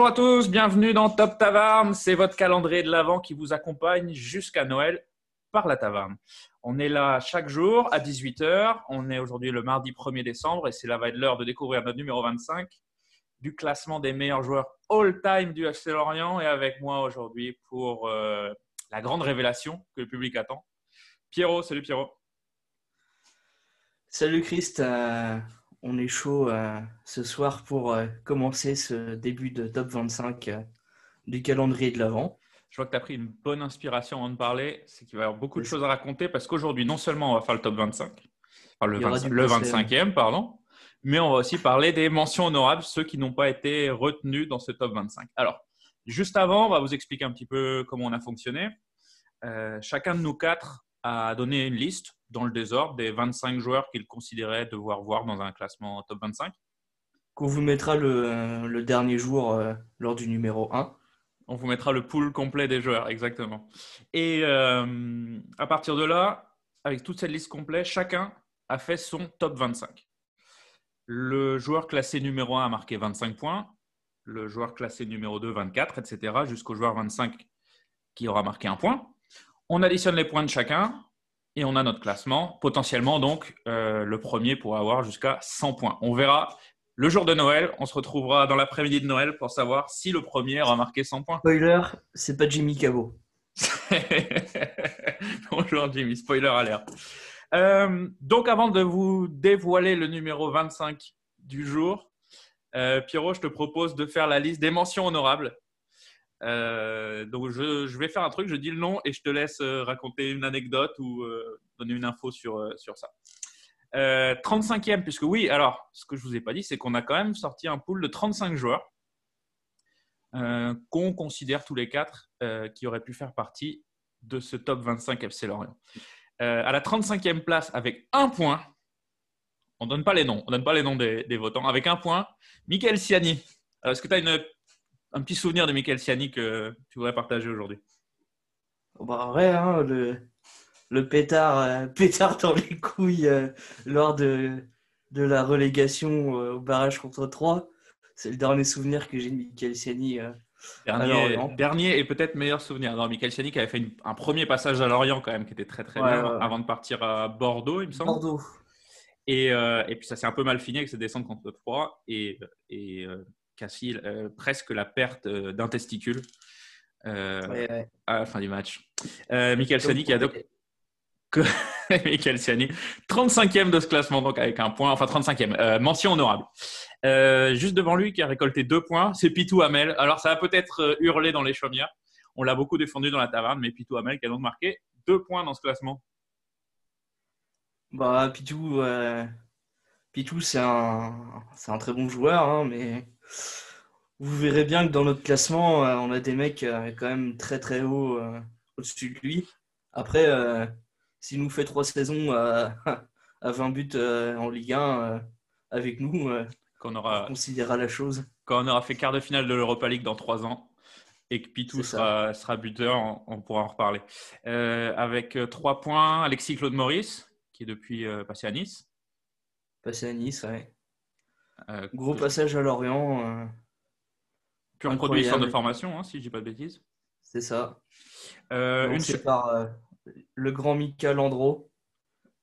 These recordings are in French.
Bonjour à tous, bienvenue dans Top Taverne. C'est votre calendrier de l'Avent qui vous accompagne jusqu'à Noël par la Taverne. On est là chaque jour à 18h. On est aujourd'hui le mardi 1er décembre et c'est là va être l'heure de découvrir notre numéro 25 du classement des meilleurs joueurs all-time du FC Lorient. Et avec moi aujourd'hui pour euh, la grande révélation que le public attend, Pierrot. Salut Pierrot. Salut Christ. Euh, on est chaud euh, ce soir pour commencer ce début de top 25 du calendrier de l'Avent. Je vois que tu as pris une bonne inspiration avant de parler. C'est qu'il va y avoir beaucoup de choses à raconter parce qu'aujourd'hui, non seulement on va faire le top 25, enfin le, le 25e, pardon, mais on va aussi parler des mentions honorables, ceux qui n'ont pas été retenus dans ce top 25. Alors, juste avant, on va vous expliquer un petit peu comment on a fonctionné. Euh, chacun de nous quatre a donné une liste dans le désordre des 25 joueurs qu'il considérait devoir voir dans un classement top 25. Qu'on vous mettra le, le dernier jour euh, lors du numéro 1. On vous mettra le pool complet des joueurs, exactement. Et euh, à partir de là, avec toute cette liste complète, chacun a fait son top 25. Le joueur classé numéro 1 a marqué 25 points, le joueur classé numéro 2 24, etc., jusqu'au joueur 25 qui aura marqué un point. On additionne les points de chacun et on a notre classement. Potentiellement, donc, euh, le premier pourra avoir jusqu'à 100 points. On verra le jour de Noël, on se retrouvera dans l'après-midi de Noël pour savoir si le premier a marqué 100 points. Spoiler, c'est pas Jimmy Cabo. Bonjour Jimmy, spoiler alert. Euh, donc avant de vous dévoiler le numéro 25 du jour, euh, Pierrot, je te propose de faire la liste des mentions honorables. Euh, donc je, vais faire un truc, je dis le nom et je te laisse raconter une anecdote ou donner une info sur, sur ça. 35e, euh, puisque oui, alors, ce que je ne vous ai pas dit, c'est qu'on a quand même sorti un pool de 35 joueurs euh, qu'on considère tous les quatre euh, qui auraient pu faire partie de ce top 25 FC Lorient. à la 35e place, avec un point, on ne donne pas les noms, on donne pas les noms des, votants, avec un point, Michael Siani. Est-ce que tu as un petit souvenir de Michael Siani que tu voudrais partager aujourd'hui bah, ouais, hein, le, le pétard, euh, pétard dans les couilles euh, lors de, de la relégation euh, au barrage contre 3. C'est le dernier souvenir que j'ai de Michael Siani. Dernier, dernier, et peut-être meilleur souvenir. Alors, Michael Siani qui avait fait un premier passage à Lorient quand même, qui était très très bien, avant de partir à Bordeaux, il me semble. Bordeaux. Et, et puis ça s'est un peu mal fini avec cette descente contre 3 et, et Cassil, presque la perte d'un testicule à la fin du match. Michael Siani qui a donc que Michael Siani. 35e de ce classement, donc avec un point, enfin 35e. Euh, mention honorable. Euh, juste devant lui, qui a récolté deux points, c'est Pitou Hamel. Alors, ça a peut-être euh, hurlé dans les chaumières. On l'a beaucoup défendu dans la taverne, mais Pitou Hamel qui a donc marqué deux points dans ce classement. Bah, Pitou, Pitou c'est un, un, très bon joueur, hein, mais vous verrez bien que dans notre classement, on a des mecs quand même très très haut au-dessus de lui. Après, s'il nous fait trois saisons à, 20 buts euh, en Ligue 1 euh, avec nous, euh, on, aura, considérera la chose. Quand on aura fait quart de finale de l'Europa League dans trois ans et que Pitou sera, sera, buteur, on, pourra en reparler. avec trois points, Alexis Claude Maurice, qui est depuis passé à Nice. Passé à Nice, ouais. Gros passage à Lorient. Pur produit de formation, hein, si je dis pas de bêtises. C'est ça. une... C'est par le grand Mika Landreau.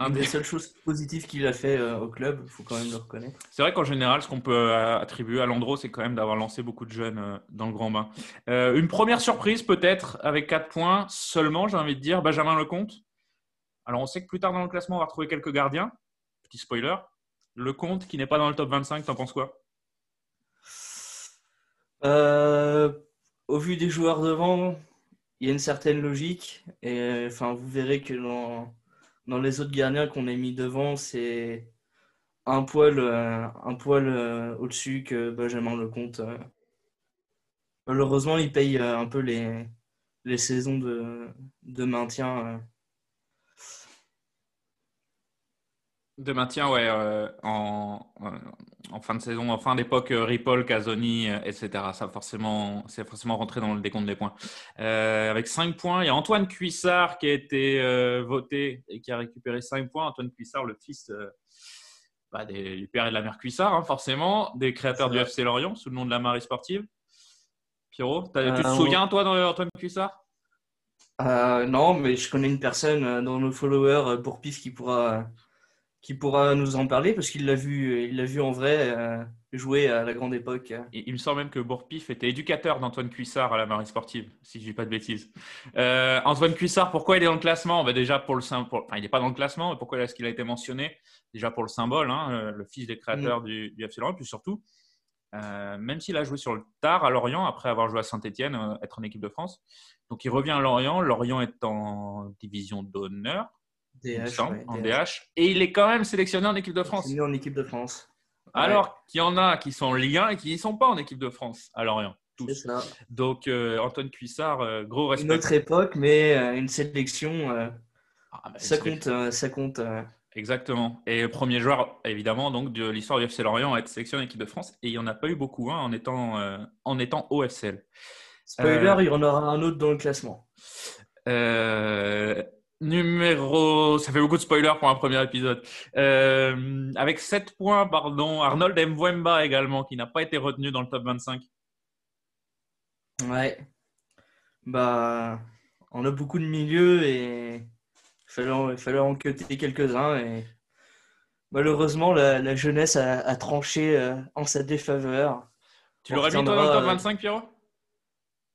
Une des seules choses positives qu'il a fait euh, au club, il faut quand même le reconnaître. C'est vrai qu'en général, ce qu'on peut euh, attribuer à Landreau, c'est quand même d'avoir lancé beaucoup de jeunes euh, dans le grand bain. une première surprise peut-être, avec 4 points seulement, j'ai envie de dire, Benjamin Lecomte. Alors on sait que plus tard dans le classement, on va retrouver quelques gardiens. Petit spoiler. Lecomte, qui n'est pas dans le top 25, t'en penses quoi? Au vu des joueurs devant, il y a une certaine logique. Et enfin, vous verrez que dans, les autres gardiens qu'on a mis devant, c'est un poil, euh, un poil euh, au-dessus que Benjamin Lecomte. Euh. Malheureusement, il paye un peu les, saisons de maintien De maintien, ouais, euh, en, en, fin de saison, en fin d'époque, euh, Ripoll, Casoni, euh, etc. Ça forcément, c'est forcément rentré dans le décompte des points. avec 5 points, il y a Antoine Cuissard qui a été voté et qui a récupéré 5 points. Antoine Cuissard, le fils bah, des, du père et de la mère Cuissard, hein, forcément, des créateurs du FC Lorient, sous le nom de la Marie Sportive. Pierrot, tu te souviens, toi, d'Antoine Cuissard? Non, mais je connais une personne dans nos followers euh, pour PIF qui pourra, qui pourra nous en parler parce qu'il l'a vu, il l'a vu en vrai euh, jouer à la grande époque. Il il me semble même que Bourpif était éducateur d'Antoine Cuissard à la Marine Sportive, si je dis pas de bêtises. Euh, Antoine Cuissard, pourquoi il est dans le classement? Bah Déjà pour le symbole, enfin il n'est pas dans le classement, mais pourquoi est-ce qu'il a été mentionné? Déjà pour le symbole, hein, euh, le fils des créateurs du, du FC Lorient, puis surtout, euh, même s'il a joué sur le tard à Lorient, après avoir joué à Saint-Etienne, être en équipe de France. Donc il revient à Lorient, Lorient est en division d'honneur, DH, ouais, en DH. Et il est quand même sélectionné en équipe de France. C'est mieux en équipe de France. Alors qu'il y en a qui sont 1 et qui ne sont pas en équipe de France à Lorient. Tous. Donc euh, Antoine Cuissard, euh, gros Une respect. autre époque, mais euh, une sélection, Ah, bah, ça compte, ça compte. Exactement. Et premier joueur, évidemment, donc de l'histoire du FC Lorient à être sélectionné en équipe de France. Et il n'y en a pas eu beaucoup hein, en, étant, en étant au FCL. Spoiler, il y en aura un autre dans le classement. Euh, numéro. Ça fait beaucoup de spoilers pour un premier épisode. Euh, avec 7 points, pardon, Arnold Mwemba également, qui n'a pas été retenu dans le top 25. Ouais. Bah, on a beaucoup de milieux et il fallait, il fallait en cuter quelques-uns. Et malheureusement, la, la jeunesse a, a tranché euh, en sa défaveur. Tu l'aurais mis toi dans le top euh, 25, Pierrot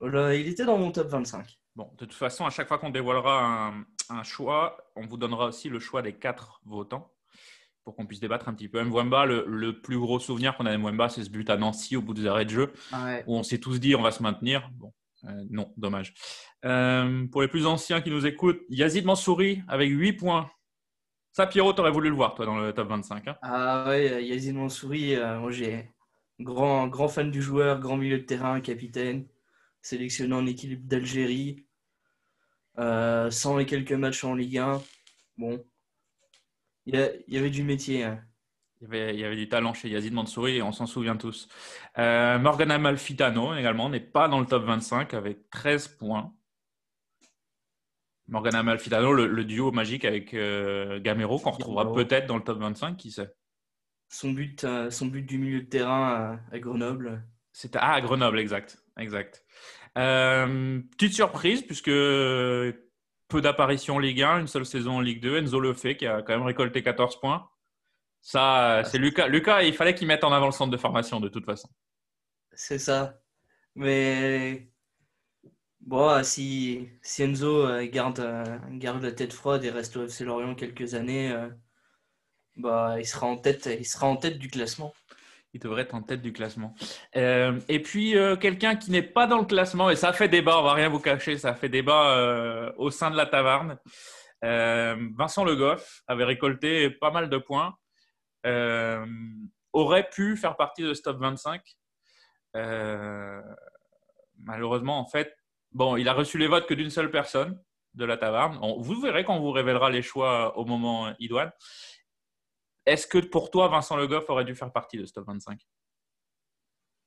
Voilà, il était dans mon top 25. Bon, de toute façon, à chaque fois qu'on dévoilera un, un choix, on vous donnera aussi le choix des quatre votants pour qu'on puisse débattre un petit peu. Mwemba, le, le plus gros souvenir qu'on a de Mwemba, c'est ce but à Nancy au bout des arrêts de jeu Ouais. où on s'est tous dit on va se maintenir. Bon, euh, non, dommage. Euh, pour les plus anciens qui nous écoutent, Yazid Mansouri avec 8 points. Ça, Pierrot, t'aurais voulu le voir, toi, dans le top 25. hein. Ah ouais, Yazid Mansouri, euh, moi j'ai grand, grand fan du joueur, grand milieu de terrain, capitaine, sélectionné en équipe d'Algérie, euh, 100 et quelques matchs en Ligue 1. Bon, il y, avait du métier. hein. Il y, avait, il y avait du talent chez Yazid Mansouri et on s'en souvient tous. Euh, Morgan Amalfitano également n'est pas dans le top 25 avec 13 points. Morgan Amalfitano, le, le duo magique avec euh, Gamero, qu'on retrouvera peut-être dans le top 25, qui sait? Son but, euh, son but du milieu de terrain à, à Grenoble. C'était ah, à Grenoble, exact. exact. Euh, petite surprise, puisque peu d'apparitions en Ligue 1, une seule saison en Ligue 2. Enzo Lefebvre qui a quand même récolté 14 points. Ça, c'est Lucas. Lucas, il fallait qu'il mette en avant le centre de formation de toute façon. C'est ça. Mais bon, si, si Enzo euh, garde, euh, garde la tête froide et reste au FC Lorient quelques années, bah, il sera en tête, il sera en tête du classement. Il devrait être en tête du classement. Euh, et puis, euh, quelqu'un qui n'est pas dans le classement, et ça fait débat, on va rien vous cacher, ça fait débat euh, au sein de la taverne. Vincent Le Goff avait récolté pas mal de points, aurait pu faire partie de ce top 25. Euh, malheureusement, en fait, bon, il a reçu les votes que d'une seule personne de la taverne. On- vous verrez quand on vous révélera les choix au moment idoine. Est-ce que pour toi, Vincent Le Goff aurait dû faire partie de ce top 25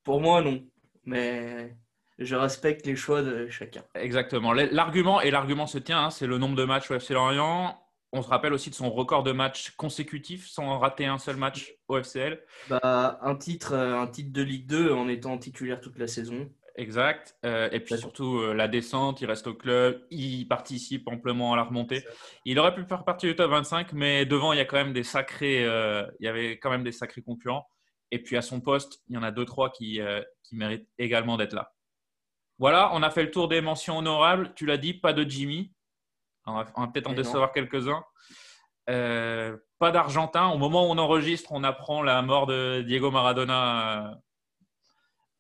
Pour moi, non. Mais je respecte les choix de chacun. Exactement. L'argument, et l'argument se tient, hein, c'est le nombre de matchs au FC Lorient. On se rappelle aussi de son record de matchs consécutifs sans rater un seul match au FCL. Bah, un titre, euh, un titre de Ligue 2 en étant titulaire toute la saison. Exact. Euh, et puis surtout euh, la descente, il reste au club, il participe amplement à la remontée. Il aurait pu faire partie du top 25, mais devant, il y a quand même des sacrés, euh, il y avait quand même des sacrés concurrents. Et puis à son poste, il y en a deux, trois qui, qui méritent également d'être là. Voilà, on a fait le tour des mentions honorables. Tu l'as dit, pas de Jimmy. On va, peut-être en non. décevoir quelques-uns. Pas d'Argentin. Au moment où on enregistre, on apprend la mort de Diego Maradona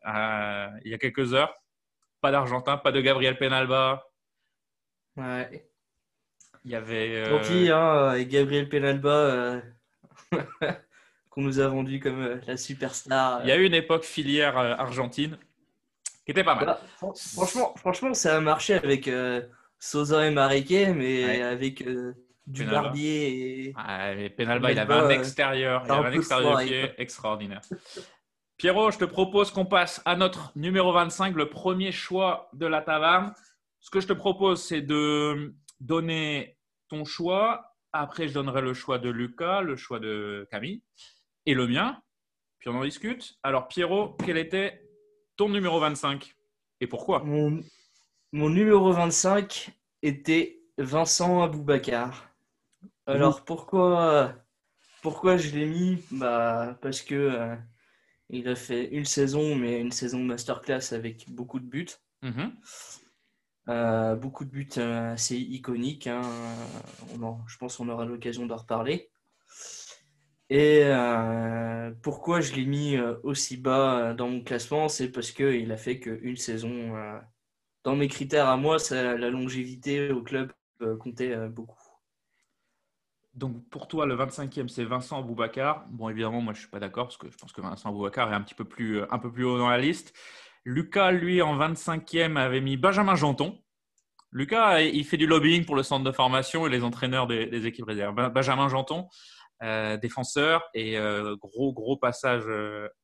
euh, euh, il y a quelques heures. Pas d'Argentin, pas de Gabriel Penalba. Ouais. Il y avait. euh, Tant pis, hein, et Gabriel Penalba, euh, qu'on nous a vendu comme euh, la superstar. il y a eu une époque filière euh, argentine qui était pas mal. Bah, fran- franchement, franchement, ça a marché avec euh, Sosa et Mariquet, mais Ouais. avec euh, du Penalba. barbier et. Ah, mais Penalba, il avait Penalba, un euh, extérieur, il avait un extérieur pied extraordinaire. Pierrot, je te propose qu'on passe à notre numéro 25, le premier choix de la taverne. Ce que je te propose, c'est de donner ton choix. Après, je donnerai le choix de Lucas, le choix de Camille et le mien. Puis on en discute. Alors, Pierrot, quel était ton numéro 25 Et pourquoi? Mon, mon numéro 25 était Vincent Aboubacar. Alors pourquoi, pourquoi je l'ai mis? Bah, Parce que euh, il a fait une saison, mais une saison masterclass avec beaucoup de buts. Mhm. Euh, beaucoup de buts euh, assez iconiques. hein. On en- je pense qu'on aura l'occasion d'en reparler. Et euh, pourquoi je l'ai mis aussi bas dans mon classement, c'est parce qu'il a fait qu'une saison. dans mes critères à moi, ça- la longévité au club comptait beaucoup. Donc pour toi, le 25e, c'est Vincent Aboubacar. Bon, évidemment, moi, je suis pas d'accord parce que je pense que Vincent Aboubacar est un petit peu plus, euh, peu plus haut dans la liste. Lucas, lui, en 25e, avait mis Benjamin Janton. Lucas, il fait du lobbying pour le centre de formation et les entraîneurs des, équipes réserves. Ben- Benjamin Janton, euh, défenseur et euh, gros, gros passage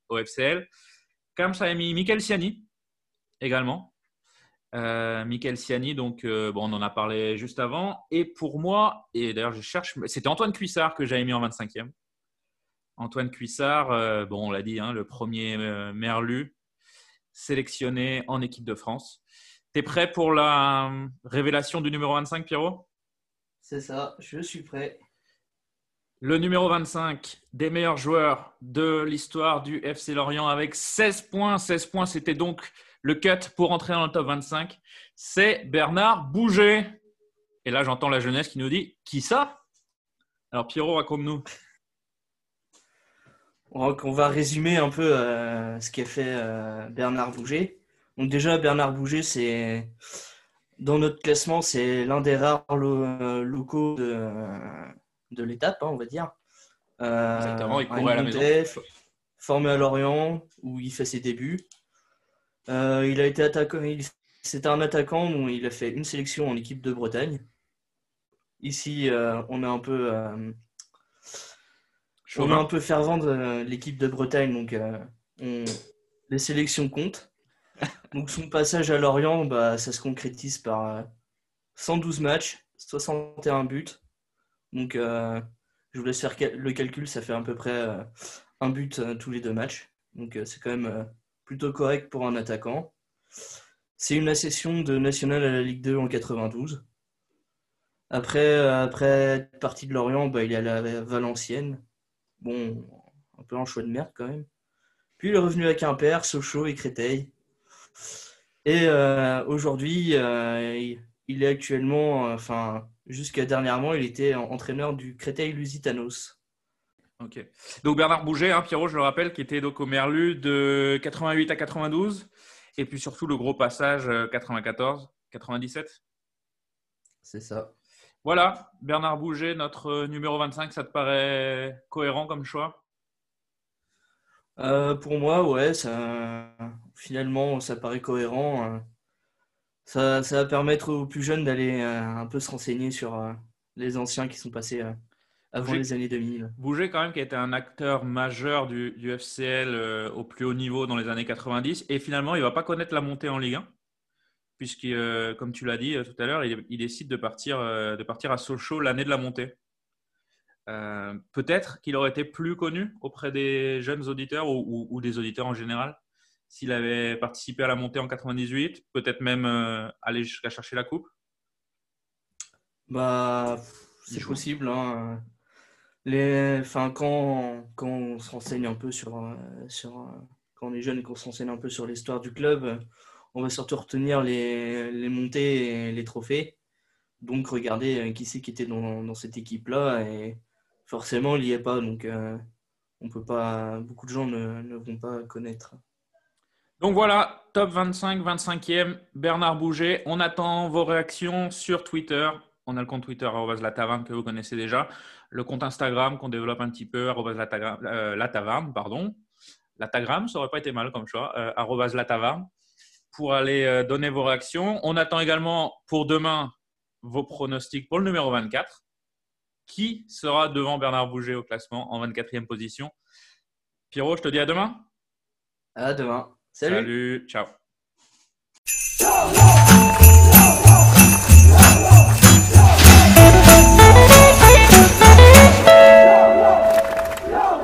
au FCL. Comme ça a mis Michael Siani également. Euh, Michael Siani, donc euh, bon, on en a parlé juste avant. Et pour moi, et d'ailleurs je cherche, c'était Antoine Cuissard que j'avais mis en 25e. Antoine Cuissard, euh, bon, on l'a dit, hein, le premier euh, Merlu sélectionné en équipe de France. T'es prêt pour la révélation du numéro 25, Pierrot? C'est ça, je suis prêt. Le numéro 25 des meilleurs joueurs de l'histoire du FC Lorient avec 16 points. 16 points, c'était donc le cut pour entrer dans le top 25. C'est Bernard Bouger. Et là, j'entends la jeunesse qui nous dit Qui ça? Alors, Pierrot, raconte-nous. On va- résumer un peu euh, ce qu'a fait euh, Bernard Bouger. Donc déjà, Bernard Bouger, c'est dans notre classement, c'est l'un des rares lo- euh, locaux de, de l'étape, hein, on va dire. Euh, Exactement, il courait à la Montais, Formé à Lorient, où il fait ses débuts. Euh, il a été attaquant. il- C'était un attaquant dont il a fait une sélection en équipe de Bretagne. Ici, euh, on a un peu euh, on est un peu fervent de l'équipe de Bretagne, donc on- les sélections comptent. Donc son passage à Lorient, bah, ça se concrétise par euh, 112 matchs, 61 buts. Donc je vous laisse faire le calcul, ça fait à peu près un but tous les deux matchs. Donc c'est quand même plutôt correct pour un attaquant. C'est une accession de National à la Ligue 2 en 92. Après, euh, après être parti de Lorient, bah, il est à Valenciennes. Bon, un peu un choix de merde quand même. Puis il est revenu à Quimper, Sochaux et Créteil. Et euh, aujourd'hui, euh, il, est actuellement, enfin, jusqu'à dernièrement, il était en- entraîneur du Créteil Lusitanos. Ok. Donc Bernard Bouger, hein, Pierrot, je le rappelle, qui était donc au Merlu de 88 à 92. Et puis surtout le gros passage euh, 94, 97. C'est ça. Voilà, Bernard Bouger, notre euh, numéro 25, ça te paraît cohérent comme choix? Euh, pour moi, ouais, ça, finalement, ça paraît cohérent. euh. Ça, ça va permettre aux plus jeunes d'aller euh, un peu se renseigner sur euh, les anciens qui sont passés euh, avant J'ai- les années 2000. Bouger quand même qui a été un acteur majeur du, du FCL euh, au plus haut niveau dans les années 90 et finalement il va pas connaître la montée en Ligue 1 puisque euh, comme tu l'as dit euh, tout à l'heure il, il décide de partir, de partir à Sochaux l'année de la montée. Peut-être qu'il aurait été plus connu auprès des jeunes auditeurs ou, ou- ou des auditeurs en général s'il avait participé à la montée en 98, peut-être même aller jusqu'à chercher la coupe. Bah, c'est possible. hein. Les, enfin, quand, quand on se renseigne un peu sur, euh, sur euh, quand on est jeune et qu'on se renseigne un peu sur l'histoire du club, on va surtout retenir les, les montées et les trophées. Donc, regarder euh, qui c'est qui était dans, dans cette équipe-là. Et forcément, il n'y est pas. Donc, on peut pas, beaucoup de gens ne, ne vont pas connaître. Donc voilà, top 25, 25e, Bernard Bouger. On attend vos réactions sur Twitter. On a le compte Twitter, la taverne, que vous connaissez déjà. Le compte Instagram qu'on développe un petit peu, la, tagra- euh, la taverne, pardon. La tagram, ça aurait pas été mal comme choix, euh, la taverne, pour aller euh, donner vos réactions. On attend également pour demain vos pronostics pour le numéro 24. Qui sera devant Bernard Bouger au classement en 24e position? Pierrot, je te dis à demain. À demain. Salut. Salut ciao.